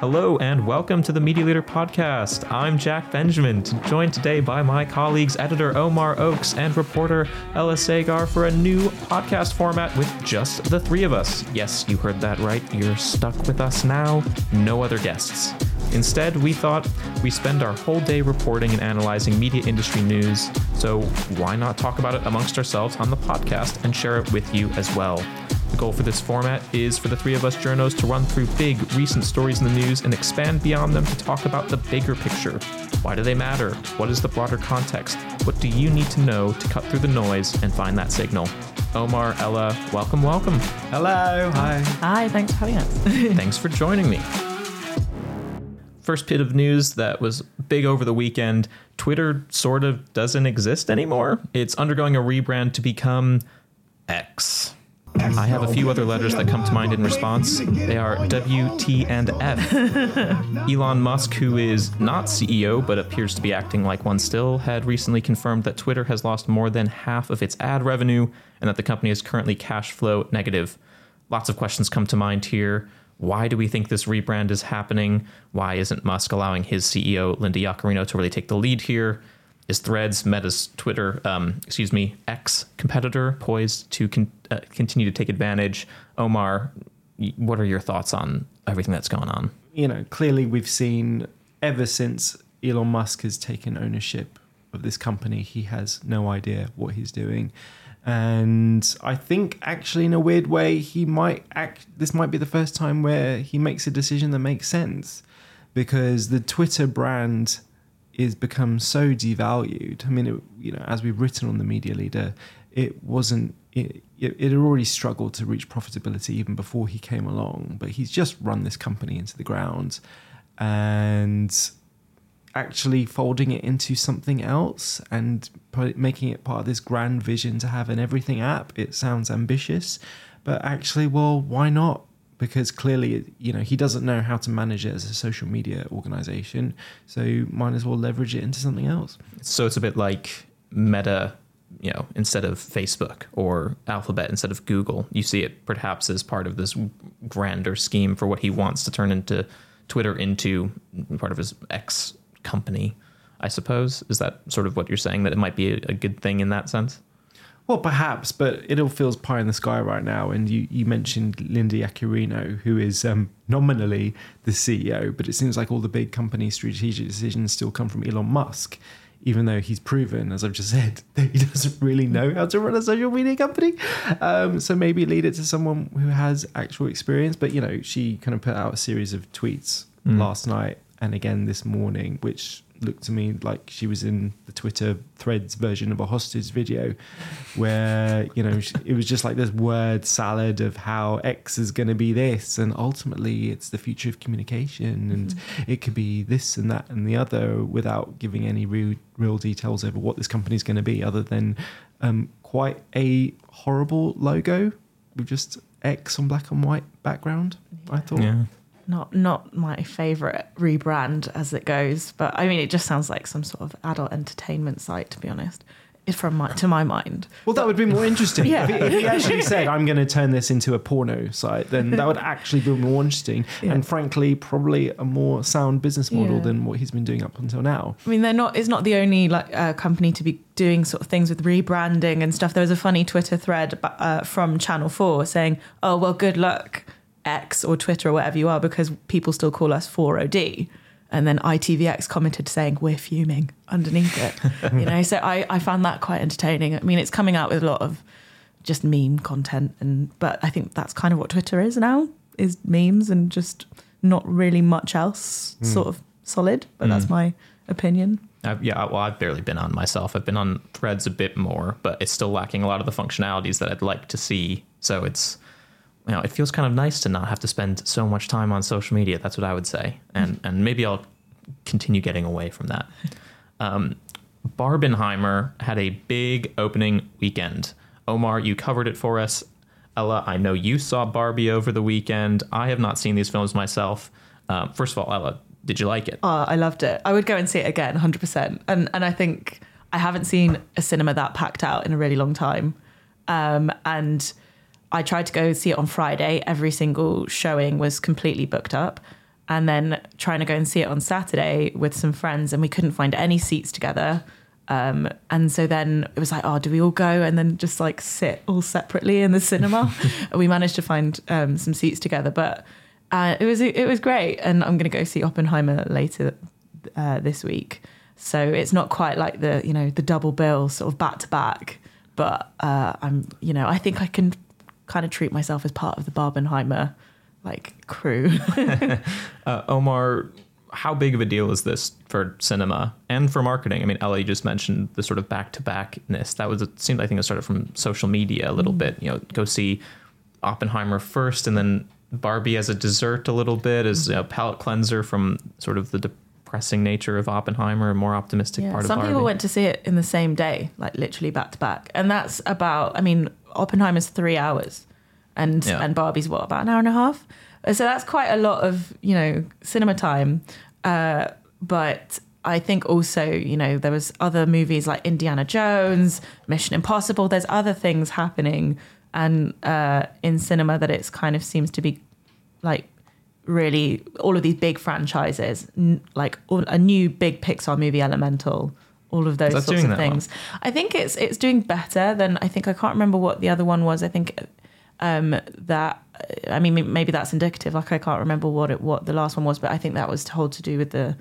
Hello and welcome to the Media Leader Podcast. I'm Jack Benjamin, joined today by my colleagues, editor Omar Oakes and reporter Ella Sagar for a new podcast format with just the three of us. Yes, you heard that right. You're stuck with us now. No other guests. Instead, we thought we spend our whole day reporting and analyzing media industry news, so why not talk about it amongst ourselves on the podcast and share it with you as well? The goal for this format is for the three of us journos to run through big, recent stories in the news and expand beyond them to talk about the bigger picture. Why do they matter? What is the broader context? What do you need to know to cut through the noise and find that signal? Omar, Ella, welcome, welcome. Hello. Hi. Hi, thanks for having us. Thanks for joining me. First bit of news that was big over the weekend Twitter sort of doesn't exist anymore. It's undergoing a rebrand to become X. I have a few other letters that come to mind in response. They are W, T, and F. Elon Musk, who is not CEO but appears to be acting like one still, had recently confirmed that Twitter has lost more than half of its ad revenue and that the company is currently cash flow negative. Lots of questions come to mind here. Why do we think this rebrand is happening? Why isn't Musk allowing his CEO, Linda Yaccarino, to really take the lead here? Is Threads, Meta's Twitter, um, excuse me, X competitor poised to con- uh, continue to take advantage? Omar, what are your thoughts on everything that's going on? You know, clearly we've seen ever since Elon Musk has taken ownership of this company, he has no idea what he's doing. And I think actually in a weird way he might act this might be the first time where he makes a decision that makes sense because the Twitter brand is become so devalued. I mean, it, you know, as we've written on the media leader, it wasn't. It, it, it had already struggled to reach profitability even before he came along, but he's just run this company into the ground, and actually folding it into something else and making it part of this grand vision to have an everything app. It sounds ambitious, but actually, well, why not? Because clearly you know he doesn't know how to manage it as a social media organization. So might as well leverage it into something else. So it's a bit like meta you know instead of facebook or alphabet instead of google. You see it perhaps as part of this grander scheme for what he wants to turn into twitter into part of his x company i suppose. Is that sort of what you're saying that it might be a good thing in that sense well, perhaps, but it all feels pie in the sky right now. And you, you mentioned Linda Yaccarino, who is um, nominally the CEO, but it seems like all the big company strategic decisions still come from Elon Musk, even though he's proven, as I've just said, that he doesn't really know how to run a social media company. Um, so maybe lead it to someone who has actual experience. But, you know, she kind of put out a series of tweets mm. last night and again this morning, which looked to me like she was in the Twitter threads version of a hostage video where, you know, it was just like this word salad of how X is going to be this. And ultimately, it's the future of communication and mm-hmm. it could be this and that and the other without giving any real, real details over what this company is going to be, other than um, quite a horrible logo with just X on black and white background, I thought. Yeah not not my favorite rebrand as it goes, but I mean it just sounds like some sort of adult entertainment site to be honest. From my, to my mind. Well, that would be more interesting. yeah. if, he, actually said, "I'm going to turn this into a porno site," then that would actually be more interesting, yeah. and frankly, probably a more sound business model yeah. than what he's been doing up until now. I mean, they're not. It's not the only like uh, company to be doing sort of things with rebranding and stuff. There was a funny Twitter thread uh, from Channel Four saying, "Oh well, good luck." X or Twitter or whatever you are because people still call us 4OD. And then ITVX commented saying, We're fuming underneath it. you know, so I, I found that quite entertaining. I mean, it's coming out with a lot of just meme content and but I think that's kind of what Twitter is now, is memes and just not really much else mm. sort of solid. But mm. that's hmm. my opinion. I've, yeah, well, I've barely been on myself. I've been on Threads a bit more, but it's still lacking a lot of the functionalities that I'd like to see. So it's you know, it feels kind of nice to not have to spend so much time on social media. That's what I would say, and and maybe I'll continue getting away from that. Um, Barbenheimer had a big opening weekend. Omar, you covered it for us. Ella, I know you saw Barbie over the weekend. I have not seen these films myself. Um, first of all, Ella, did you like it? Oh, I loved it. I would go and see it again, 100%. And and I think I haven't seen a cinema that packed out in a really long time. Um, and I tried to go see it on Friday. Every single showing was completely booked up. and then trying to go and see it on Saturday with some friends, and we couldn't find any seats together. Um, and so then it was like, oh, do we all go and then just like sit all separately in the cinema? we managed to find um, some seats together, but uh, it was it was great. And I'm going to go see Oppenheimer later uh, this week, so it's not quite like the you know the double bill sort of back to back. But uh, I'm you know I think I can kind of treat myself as part of the Barbenheimer like crew. uh, Omar, how big of a deal is this for cinema and for marketing? I mean, Ellie just mentioned the sort of back to backness. That was it seemed I think it started from social media a little mm. bit. You know, go see Oppenheimer first, and then Barbie as a dessert a little bit as a palate cleanser from sort of the depressing nature of Oppenheimer, a more optimistic yeah, part of Some Barbie. people went to see it in the same day, like literally back to back, and that's about. I mean, Oppenheimer's three hours, and yeah. and Barbie's what about an hour and a half. So that's quite a lot of you know cinema time. Uh, but I think also you know there was other movies like Indiana Jones, Mission Impossible. There's other things happening and uh, in cinema that it's kind of seems to be like really all of these big franchises, like all, a new big Pixar movie, Elemental. All of those sorts of things. Well? I think it's it's doing better than I think. I can't remember what the other one was. I think um, that I mean, maybe that's indicative. Like I can't remember what it what the last one was, but I think that was told to do with the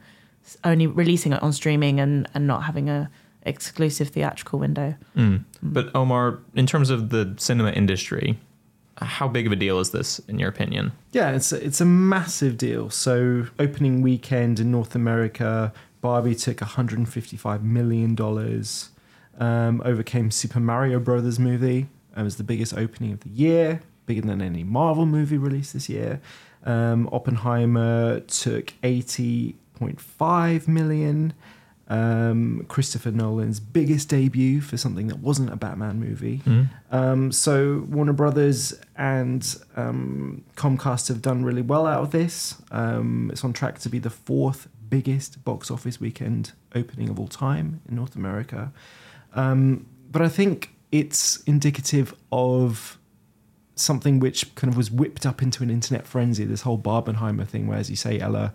only releasing it on streaming and and not having a exclusive theatrical window. Mm. But Omar, in terms of the cinema industry, how big of a deal is this in your opinion? Yeah, it's a, it's a massive deal. So opening weekend in North America, Barbie took 155 million dollars. Um, overcame Super Mario Brothers movie. It was the biggest opening of the year bigger than any Marvel movie released this year. Um, Oppenheimer took 80.5 million. Um, Christopher Nolan's biggest debut for something that wasn't a Batman movie. Mm. Um, so Warner Brothers and um, Comcast have done really well out of this. Um, it's on track to be the fourth biggest box office weekend opening of all time in North America. Um, but I think it's indicative of something which kind of was whipped up into an internet frenzy. This whole Barbenheimer thing, where, as you say, Ella,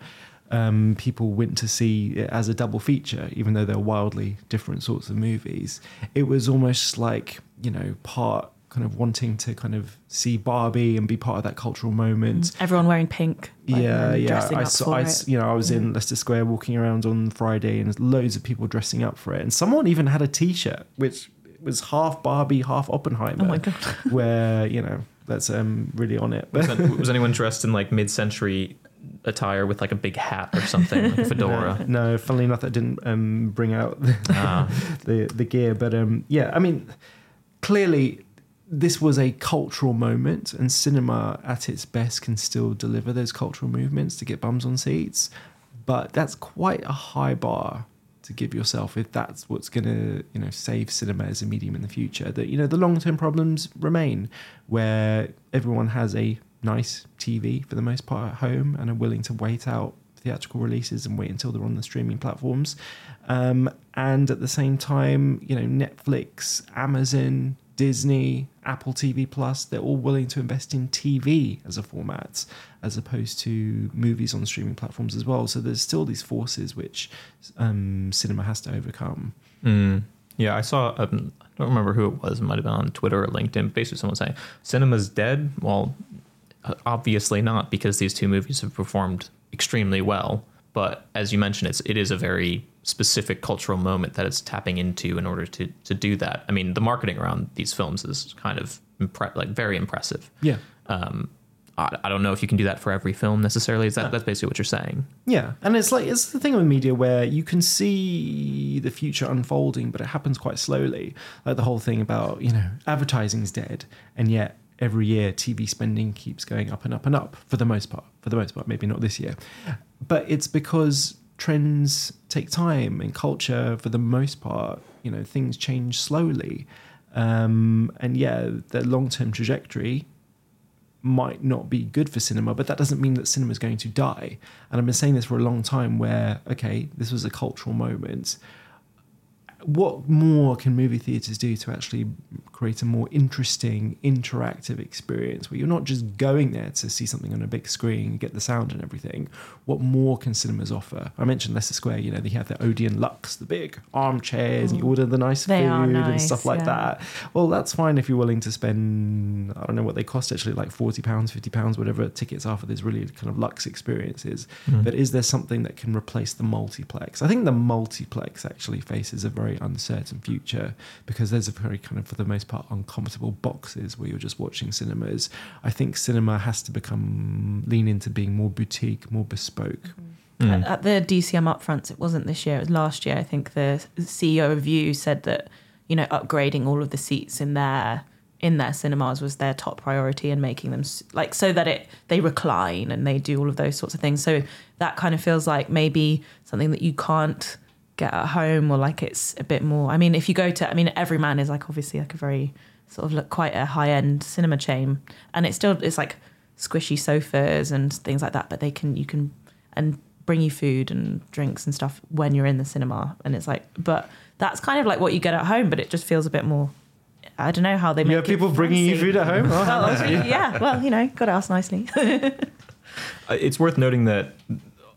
um, people went to see it as a double feature, even though they're wildly different sorts of movies. It was almost like you know part kind of wanting to kind of see Barbie and be part of that cultural moment. Mm. Everyone wearing pink. Like, yeah, yeah. I saw, I, you know, I was in Leicester Square walking around on Friday, and loads of people dressing up for it, and someone even had a T-shirt which was half Barbie, half Oppenheimer. Oh my god! where you know that's um, really on it. was, was anyone dressed in like mid-century attire with like a big hat or something, like a fedora? No, no, funnily enough, that didn't um, bring out the, ah. the, the gear. But um, yeah, I mean, clearly this was a cultural moment, and cinema at its best can still deliver those cultural movements to get bums on seats. But that's quite a high bar to give yourself if that's what's going to you know save cinema as a medium in the future that you know the long term problems remain where everyone has a nice TV for the most part at home and are willing to wait out theatrical releases and wait until they're on the streaming platforms um, and at the same time you know Netflix Amazon Disney, Apple TV Plus, they're all willing to invest in TV as a format as opposed to movies on streaming platforms as well. So there's still these forces which um, cinema has to overcome. Mm. Yeah, I saw, um, I don't remember who it was, it might have been on Twitter or LinkedIn, basically someone saying, cinema's dead. Well, obviously not because these two movies have performed extremely well. But as you mentioned, it's, it is a very specific cultural moment that it's tapping into in order to to do that. I mean, the marketing around these films is kind of impre- like very impressive. Yeah. Um, I, I, don't know if you can do that for every film necessarily. Is that no. that's basically what you're saying? Yeah, and it's like it's the thing with media where you can see the future unfolding, but it happens quite slowly. Like the whole thing about you know advertising's dead, and yet every year TV spending keeps going up and up and up for the most part. For the most part, maybe not this year, but it's because trends take time and culture for the most part you know things change slowly. Um, and yeah the long-term trajectory might not be good for cinema but that doesn't mean that cinema is going to die. And i've been saying this for a long time where okay this was a cultural moment what more can movie theaters do to actually create a more interesting, interactive experience where you're not just going there to see something on a big screen, get the sound and everything? What more can cinemas offer? I mentioned Leicester Square, you know, they have the Odeon Luxe, the big armchairs, and you mm. order the nice They food are and stuff like yeah. that. Well, that's fine if you're willing to spend, I don't know what they cost actually, like £40, £50, whatever tickets are for these really kind of luxe experiences. Mm. But is there something that can replace the multiplex? I think the multiplex actually faces a very uncertain future because there's a very kind of, for the most part, uncomfortable boxes where you're just watching cinemas. I think cinema has to become, lean into being more boutique, more bespoke. Mm. At, at the DCM upfronts, it wasn't this year; it was last year. I think the CEO of Vue said that you know upgrading all of the seats in their in their cinemas was their top priority and making them like so that it they recline and they do all of those sorts of things. So that kind of feels like maybe something that you can't get at home or like it's a bit more. I mean, if you go to, I mean, Everyman is like obviously like a very sort of like quite a high end cinema chain, and it's still it's like squishy sofas and things like that. But they can you can and bring you food and drinks and stuff when you're in the cinema, and it's like, but that's kind of like what you get at home, but it just feels a bit more. I don't know how they make You have it people bringing you food at home? Oh, how Well, nice of you. yeah, well, you know, got to ask nicely. Uh, It's worth noting that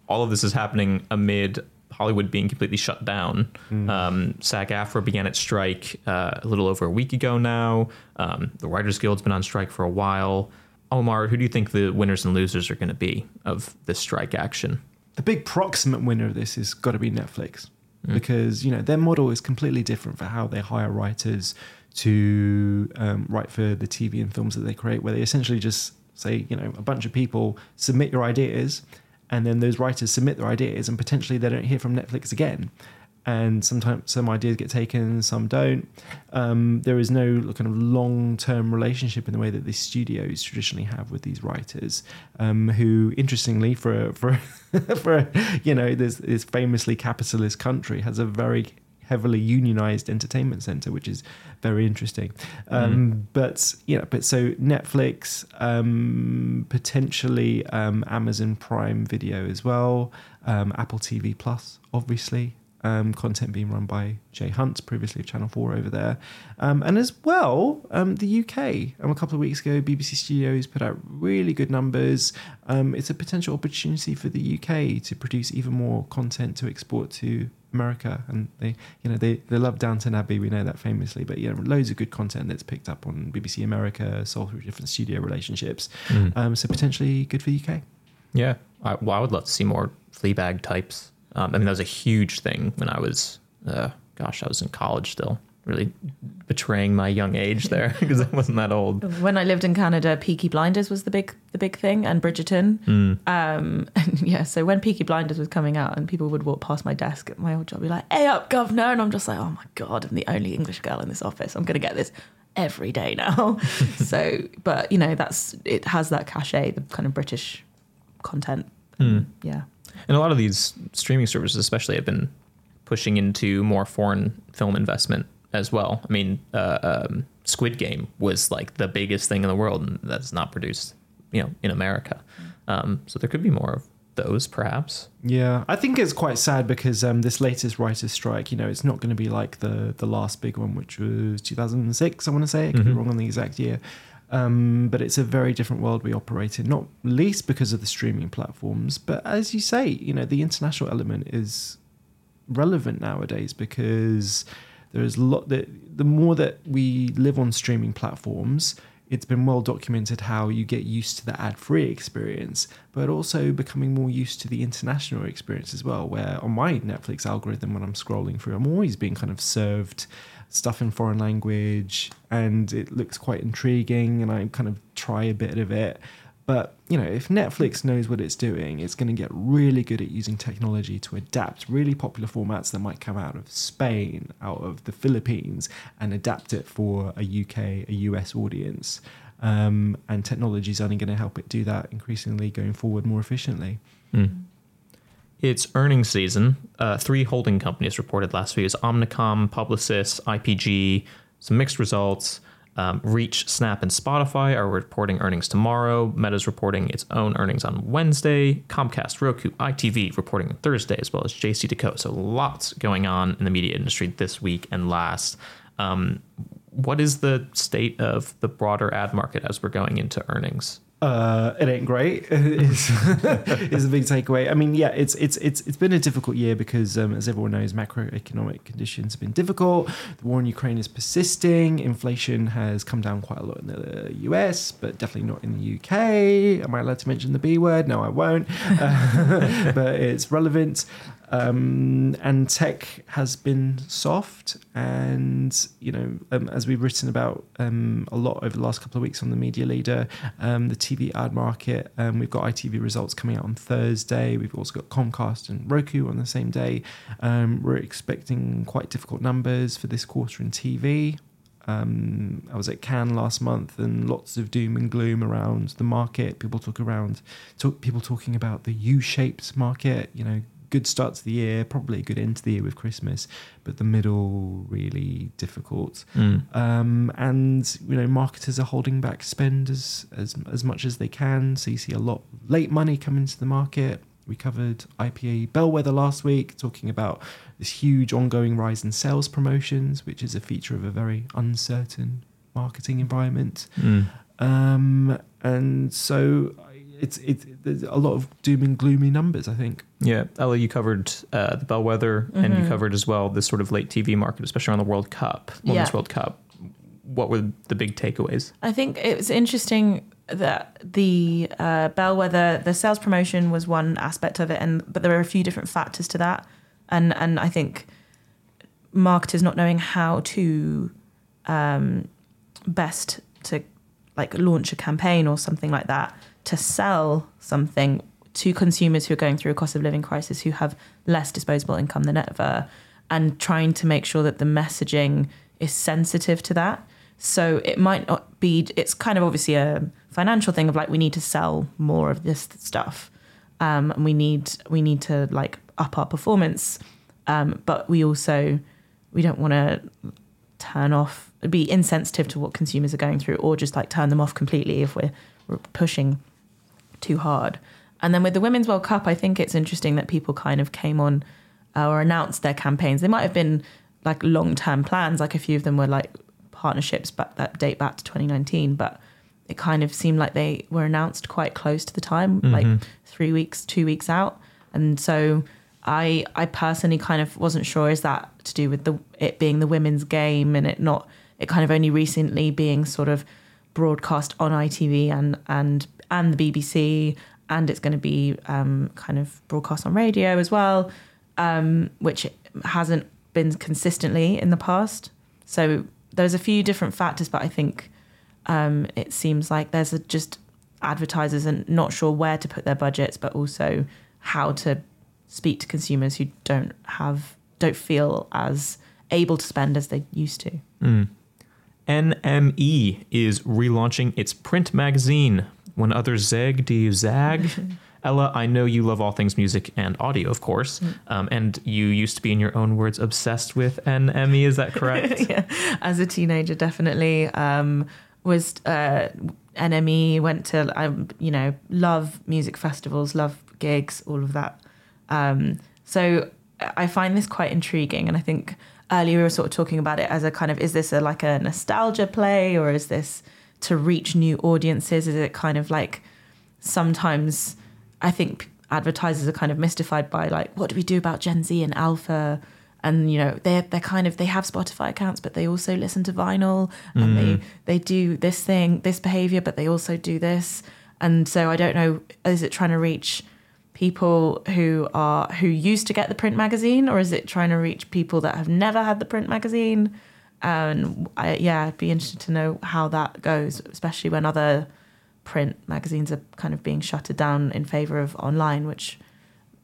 all of this is happening amid Hollywood being completely shut down. Um, SAG-AFTRA began its strike uh, a little over a week ago now. Um, the Writers Guild's been on strike for a while. Omar, who do you think the winners and losers are going to be of this strike action? the big proximate winner of this has got to be Netflix because you know their model is completely different for how they hire writers to um, write for the TV and films that they create, where they essentially just say, you know, a bunch of people submit your ideas, and then those writers submit their ideas, and potentially they don't hear from Netflix again. And sometimes some ideas get taken, some don't. Um, there is no kind of long-term relationship in the way that the studios traditionally have with these writers, um, who, interestingly, for for for you know this this famously capitalist country, has a very heavily unionized entertainment center, which is very interesting. Um, But you know, but so Netflix, um, potentially um, Amazon Prime Video as well, um, Apple TV Plus, obviously. Um, content being run by Jay Hunt, previously of Channel 4 over there. Um, and as well, um, the UK. Um, a couple of weeks ago, BBC Studios put out really good numbers. Um, it's a potential opportunity for the UK to produce even more content to export to America, and they, you know, they, they love Downton Abbey. We know that famously, but you know, loads of good content that's picked up on BBC America, sold through different studio relationships. Um, so potentially good for the UK. Yeah, I, well, I would love to see more Fleabag types. Um, I mean, that was a huge thing when I was, uh, gosh, I was in college still. Really betraying my young age there because I wasn't that old. when I lived in Canada, Peaky Blinders was the big the big thing, and Bridgerton. Um, and yeah, so when Peaky Blinders was coming out, and people would walk past my desk at my old job, be like, "Hey up, governor," and I'm just like, "Oh my god, I'm the only English girl in this office. I'm gonna get this." Every day now, so but you know that's it has that cachet, the kind of British content. Yeah, And a lot of these streaming services, especially, have been pushing into more foreign film investment as well. I mean, uh, um, Squid Game was like the biggest thing in the world, and that's not produced, you know, in America. Um, so there could be more of those, perhaps. Yeah, I think it's quite sad because um, this latest writers' strike, you know, it's not going to be like the the last big one, which was 2006. I want to say I could be wrong on the exact year, um, but it's a very different world we operate in. Not least because of the streaming platforms, but as you say, you know, the international element is relevant nowadays because there's a lot that the more that we live on streaming platforms it's been well documented how you get used to the ad-free experience but also becoming more used to the international experience as well where on my netflix algorithm when i'm scrolling through i'm always being kind of served stuff in foreign language and it looks quite intriguing and i kind of try a bit of it but you know, if Netflix knows what it's doing, it's going to get really good at using technology to adapt really popular formats that might come out of Spain, out of the Philippines, and adapt it for a UK, a US audience. Um, and technology is only going to help it do that increasingly going forward more efficiently. It's earnings season. Uh, three holding companies reported last week: is Omnicom, Publicis, IPG. Some mixed results. Um, Reach, Snap, and Spotify are reporting earnings tomorrow. Meta's reporting its own earnings on Wednesday. Comcast, Roku, ITV reporting on Thursday, as well as JCDecaux. So lots going on in the media industry this week and last. Um, what is the state of the broader ad market as we're going into earnings? Uh, it ain't great. is is a big takeaway. I mean, yeah, it's it's it's it's been a difficult year because, um, as everyone knows, macroeconomic conditions have been difficult. The war in Ukraine is persisting. Inflation has come down quite a lot in the US, but definitely not in the UK. Am I allowed to mention the B word? No, I won't. Uh, but it's relevant. Um, and tech has been soft, and you know, um, as we've written about um, a lot over the last couple of weeks on the Media Leader, um, the TV ad market. Um, we've got ITV results coming out on Thursday. We've also got Comcast and Roku on the same day. Um, we're expecting quite difficult numbers for this quarter in TV. Um, I was at Cannes last month, and lots of doom and gloom around the market. People talk around, talk, people talking about the U-shaped market. You know, good start to the year, probably a good end to the year with Christmas, but the middle really difficult. Mm. Um, and you know, marketers are holding back spend as as as much as they can. So you see a lot of late money come into the market. We covered IPA Bellwether last week, talking about this huge ongoing rise in sales promotions, which is a feature of a very uncertain marketing environment. Mm. Um, and so it's it's there's a lot of doom and gloomy numbers. I think. Yeah, Ella, you covered uh, the bellwether, and you Mhm. covered as well this sort of late TV market, especially around the World Cup, Women's Yeah. World Cup. What were the big takeaways? I think it was interesting that the uh, bellwether, the sales promotion was one aspect of it, and but there are a few different factors to that, and and I think marketers not knowing how to um, best to like launch a campaign or something like that to sell something to consumers who are going through a cost of living crisis who have less disposable income than ever and trying to make sure that the messaging is sensitive to that. So it might not be it's kind of obviously a financial thing of like we need to sell more of this stuff. Um, and we need we need to like up our performance. Um, but we also we don't want to turn off be insensitive to what consumers are going through or just like turn them off completely if we're, we're pushing too hard. And then with the women's world cup i think it's interesting that people kind of came on uh, or announced their campaigns. They might have been like long-term plans like a few of them were like partnerships but that date back to 2019 but it kind of seemed like they were announced quite close to the time like Mhm. three weeks two weeks out. And so i i personally kind of wasn't sure is that to do with the it being the women's game and it not it kind of only recently being sort of broadcast on ITV and and and the BBC and it's going to be um, kind of broadcast on radio as well um, which hasn't been consistently in the past so there's a few different factors but I think um, it seems like there's a, just advertisers and not sure where to put their budgets but also how to speak to consumers who don't have don't feel as able to spend as they used to Mm. NME is relaunching its print magazine. When others zag, do you zag? Ella, I know you love all things music and audio, of course, um, and you used to be, in your own words, obsessed with NME. Is that correct? yeah, as a teenager, definitely um, was uh, NME. Went to um, you know love music festivals, love gigs, all of that. Um, so I find this quite intriguing, and I think earlier we were sort of talking about it as a kind of is this a like a nostalgia play or is this to reach new audiences? Is it kind of like sometimes I think advertisers are kind of mystified by like what do we do about Gen Z and Alpha? And you know they're they're kind of they have Spotify accounts but they also listen to vinyl and they mm. they do this thing this behavior but they also do this. And so I don't know is it trying to reach people who are who used to get the print magazine or is it trying to reach people that have never had the print magazine and I, yeah I'd be interested to know how that goes especially when other print magazines are kind of being shuttered down in favor of online which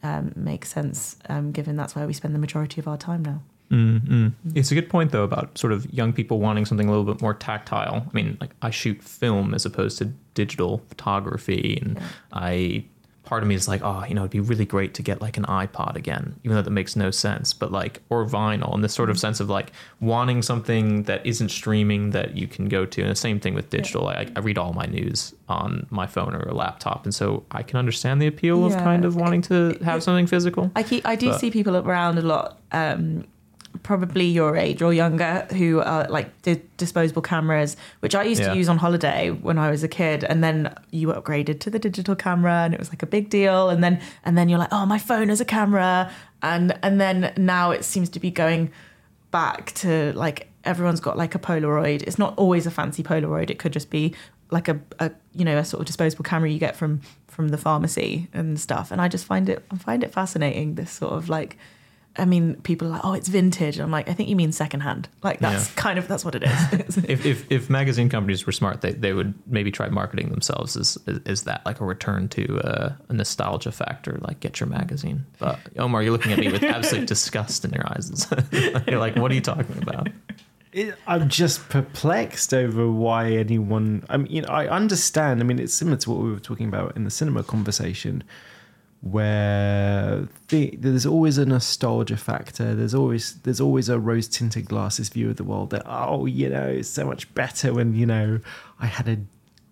um, makes sense um, given that's where we spend the majority of our time now Mm-mm. It's a good point though about sort of young people wanting something a little bit more tactile. I mean, like I shoot film as opposed to digital photography, and Yeah. I part of me is like, oh, you know, it'd be really great to get like an iPod again, even though that makes no sense. But like, or vinyl, and this sort of sense of like wanting something that isn't streaming that you can go to. And the same thing with digital. I, I read all my news on my phone or a laptop, and so I can understand the appeal of kind of wanting to have something physical. I keep I do But- see people around a lot, um, probably your age or younger, who are like di- disposable cameras, which I used Yeah. to use on holiday when I was a kid, and then you upgraded to the digital camera, and it was like a big deal, and then and then you're like, oh, my phone is a camera, and and then now it seems to be going back to like everyone's got like a Polaroid. It's not always a fancy Polaroid. It could just be like a, a you know a sort of disposable camera you get from from the pharmacy and stuff. And I just find it I find it fascinating. This sort of like, I mean, people are like, oh, it's vintage. I'm like, I think you mean secondhand. Like that's Yeah. kind of that's what it is. if, if if magazine companies were smart, they, they would maybe try marketing themselves as as, as that like a return to uh, a nostalgia factor, like get your magazine. But Omar, you're looking at me with absolute disgust in your eyes. you're like, what are you talking about? It, I'm just perplexed over why anyone. I mean, you know, I understand. I mean, it's similar to what we were talking about in the cinema conversation, where the, there's always a nostalgia factor. There's always there's always a rose tinted glasses view of the world. That oh, you know, it's so much better when you know I had a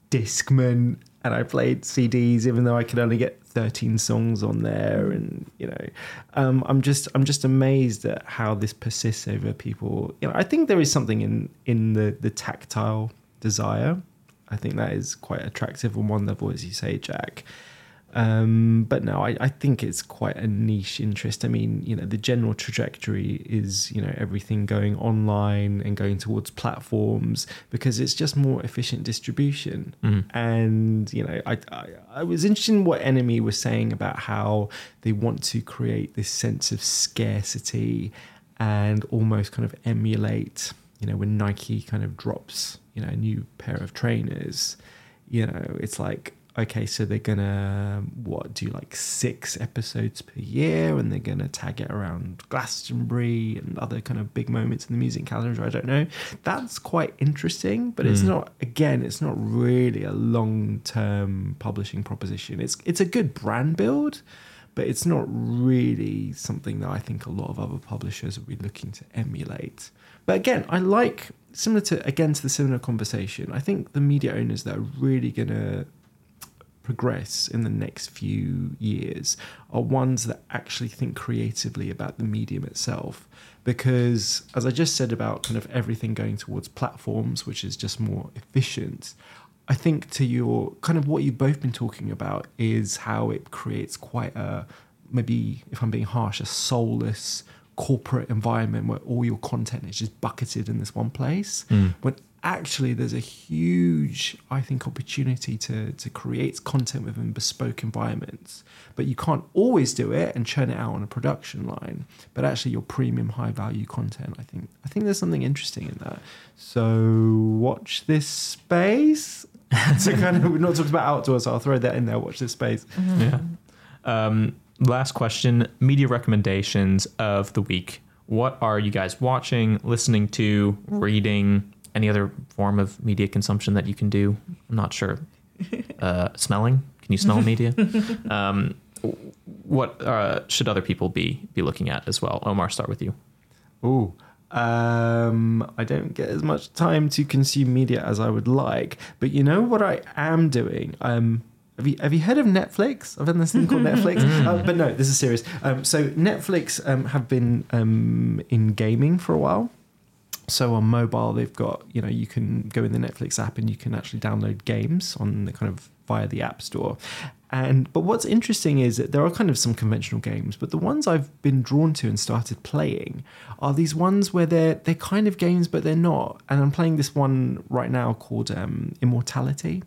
Discman and I played CDs, even though I could only get 13 songs on there. And you know, um, I'm just I'm just amazed at how this persists over people. You know, I think there is something in in the the tactile desire. I think that is quite attractive on one level, as you say, Jack. Um, but no, I, I think it's quite a niche interest. I mean, you know, the general trajectory is, you know, everything going online and going towards platforms because it's just more efficient distribution. Mhm. And, you know, I, I, I was interested in what NME was saying about how they want to create this sense of scarcity and almost kind of emulate, you know, when Nike kind of drops, you know, a new pair of trainers, you know, it's like, okay, so they're gonna what do like six episodes per year, and they're gonna tag it around Glastonbury and other kind of big moments in the music calendar. I don't know. That's quite interesting, but it's Mm. not. Again, it's not really a long term publishing proposition. It's it's a good brand build. But it's not really something that I think a lot of other publishers will be looking to emulate. But again, I like similar to again to the similar conversation. I think the media owners that are really gonna progress in the next few years are ones that actually think creatively about the medium itself. Because, as I just said about kind of everything going towards platforms, which is just more efficient, I think to your kind of what you've both been talking about is how it creates quite a maybe, if I'm being harsh, a soulless corporate environment where all your content is just bucketed in this one place. Mm. When actually there's a huge, I think, opportunity to to create content within bespoke environments. But you can't always do it and churn it out on a production line. But actually your premium high value content, I think I think there's something interesting in that. So watch this space. so kind of we've not talked about outdoors, so I'll throw that in there. Watch this space. Yeah. Um, last question media recommendations of the week. What are you guys watching, listening to, reading, any other form of media consumption that you can do? I'm not sure. Uh, smelling? Can you smell media? Um, what uh, should other people be be looking at as well? Omar, start with you. Ooh. Um, I don't get as much time to consume media as I would like, but you know what I am doing? Um, have you have you heard of Netflix? I've done this thing called Netflix, uh, but no, this is serious. Um, so Netflix um, have been um, in gaming for a while. So on mobile, they've got you know you can go in the Netflix app and you can actually download games on the kind of via the App Store. And but what's interesting is that there are kind of some conventional games, but the ones I've been drawn to and started playing are these ones where they're they're kind of games, but they're not. And I'm playing this one right now called um, Immortality,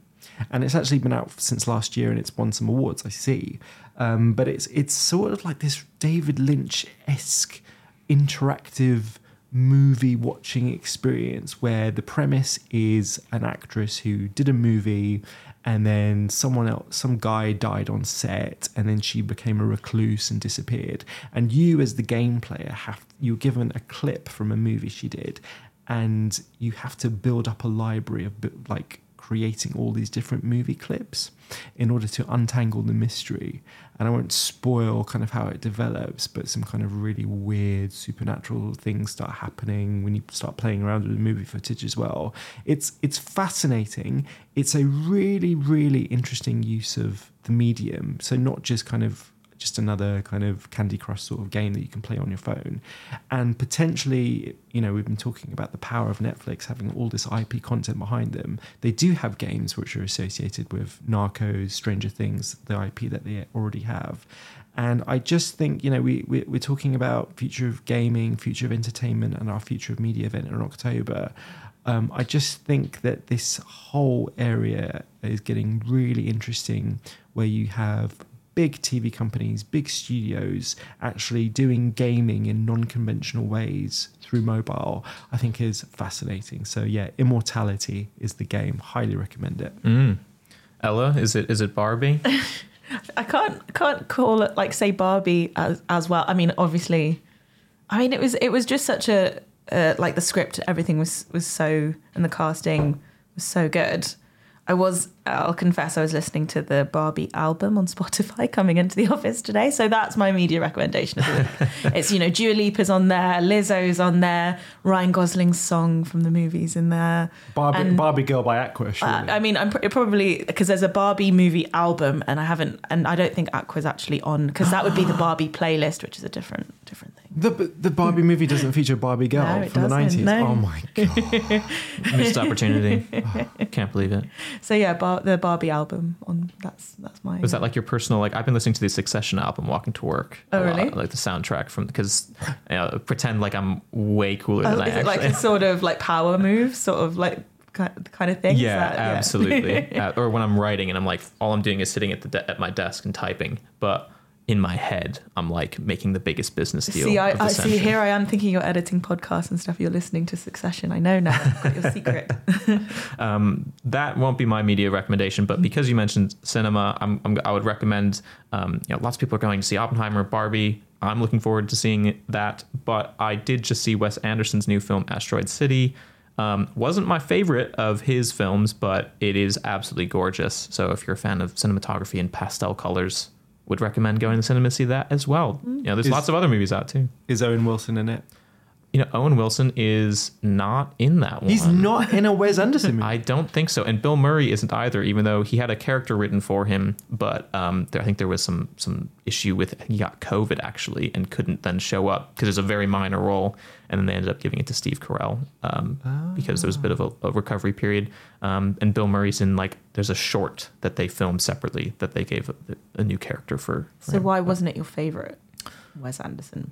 and it's actually been out since last year and it's won some awards. I see, um, but it's it's sort of like this David Lynch esque interactive movie watching experience where the premise is an actress who did a movie and then someone else some guy died on set and then she became a recluse and disappeared and you as the game player have you're given a clip from a movie she did and you have to build up a library of like creating all these different movie clips in order to untangle the mystery. And I won't spoil kind of how it develops, but some kind of really weird supernatural things start happening when you start playing around with the movie footage as well. It's it's fascinating. It's a really really interesting use of the medium. So not just kind of just another kind of Candy Crush sort of game that you can play on your phone. And potentially, you know, we've been talking about the power of Netflix having all this IP content behind them. They do have games which are associated with Narcos, Stranger Things, the IP that they already have. And I just think, you know, we, we, we're talking about future of gaming, future of entertainment, and our future of media event in October. Um, I just think that this whole area is getting really interesting where you have big TV companies, big studios actually doing gaming in non conventional ways through mobile, I think is fascinating. So, yeah, Immortality is the game. Highly recommend it. Mm. Ella, is it is it Barbie? I can't can't call it like say Barbie as as well. I mean, obviously, I mean it was it was just such a uh, like the script, everything was was so and the casting was so good. I was, I'll confess, I was listening to the Barbie album on Spotify coming into the office today. So that's my media recommendation of the week. it's, you know, Dua Lipa's on there, Lizzo's on there, Ryan Gosling's song from the movies in there. Barbie, And- Barbie Girl by Aqua. Uh, I mean, I'm pr- probably because there's a Barbie movie album, and I haven't, and I don't think Aqua's actually on because that would be the Barbie playlist, which is a different different thing. The, the Barbie movie doesn't feature Barbie Girl No, from the doesn't, 90s. no. Oh my God. Missed opportunity. Can't believe it. So yeah, bar- the Barbie album on that's that's my. Was that like your personal like? I've been listening to the Succession album walking to work. Oh, a lot, really? like the soundtrack from because you know, pretend like I'm way cooler Oh, than I is it actually. like a sort of like power move, sort of like kind of thing? Yeah, that- absolutely. uh, or when I'm writing and I'm like, all I'm doing is sitting at the de- at my desk and typing, but in my head, I'm like making the biggest business deal. See, I, I see. Here I am thinking you're editing podcasts and stuff. You're listening to Succession. I know now. I've got your secret. um, that won't be my media recommendation, but because you mentioned cinema, I'm, I'm, I would recommend. Um, you know, lots of people are going to see Oppenheimer, Barbie. I'm looking forward to seeing that. But I did just see Wes Anderson's new film, Asteroid City. Um, wasn't my favorite of his films, but it is absolutely gorgeous. So if you're a fan of cinematography and pastel colors, would recommend going to the cinema to see that as well. Mm. You know, there's Is- lots of other movies out too. Is Owen Wilson in it? You know, Owen Wilson is not in that one. He's not in a Wes Anderson movie. I don't think so. And Bill Murray isn't either, even though he had a character written for him. But um, there, I think there was some some issue with he got COVID actually and couldn't then show up because it's a very minor role. And then they ended up giving it to Steve Carell um, because there was a bit of a, a recovery period. Um, and Bill Murray's in like there's a short that they filmed separately that they gave a, a new character for. for So him. why wasn't it your favorite, Wes Anderson?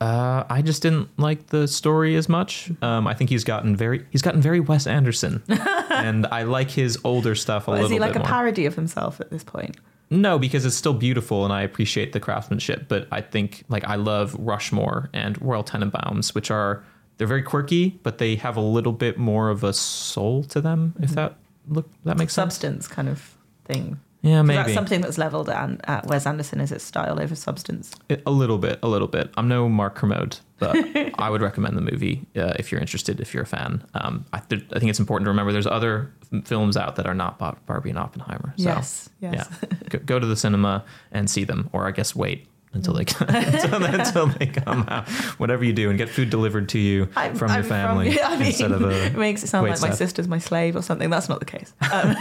Uh, I just didn't like the story as much. Um, I think he's gotten very he's gotten very Wes Anderson, and I like his older stuff a Or little is he like a more. parody of himself at this point? No, because it's still beautiful and I appreciate the craftsmanship. But I think like I love Rushmore and Royal Tenenbaums, which are they're very quirky, but they have a little bit more of a soul to them. If that look that makes sense. Substance kind of thing. Yeah, maybe That's something that's leveled at, at Wes Anderson is its style over substance. a little bit, a little bit. I'm no Mark Kermode, but I would recommend the movie uh, if you're interested, if you're a fan. Um, I, th- I think it's important to remember there's other films out that are not Bar- Barbie and Oppenheimer. So, yes, yes. Yeah, go, go to the cinema and see them, or I guess wait until they until, until they come out. Whatever you do, and get food delivered to you I'm- from I'm your family I mean, instead of it makes it sound wait like my sister's my slave or something. That's not the case. Um,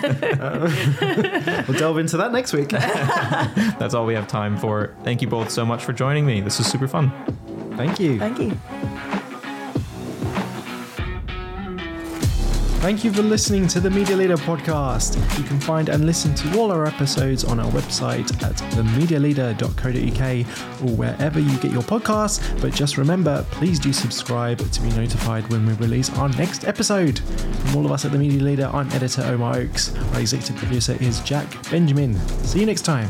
We'll delve into that next week. That's all we have time for. Thank you both so much for joining me. This was super fun. Thank you. thank you. Thank you for listening to the Media Leader podcast. You can find and listen to all our episodes on our website at themedialeader.co.uk or wherever you get your podcasts. But just remember, please do subscribe to be notified when we release our next episode. From all of us at the Media Leader, I'm editor Omar Oakes. Our executive producer is Jack Benjamin. See you next time.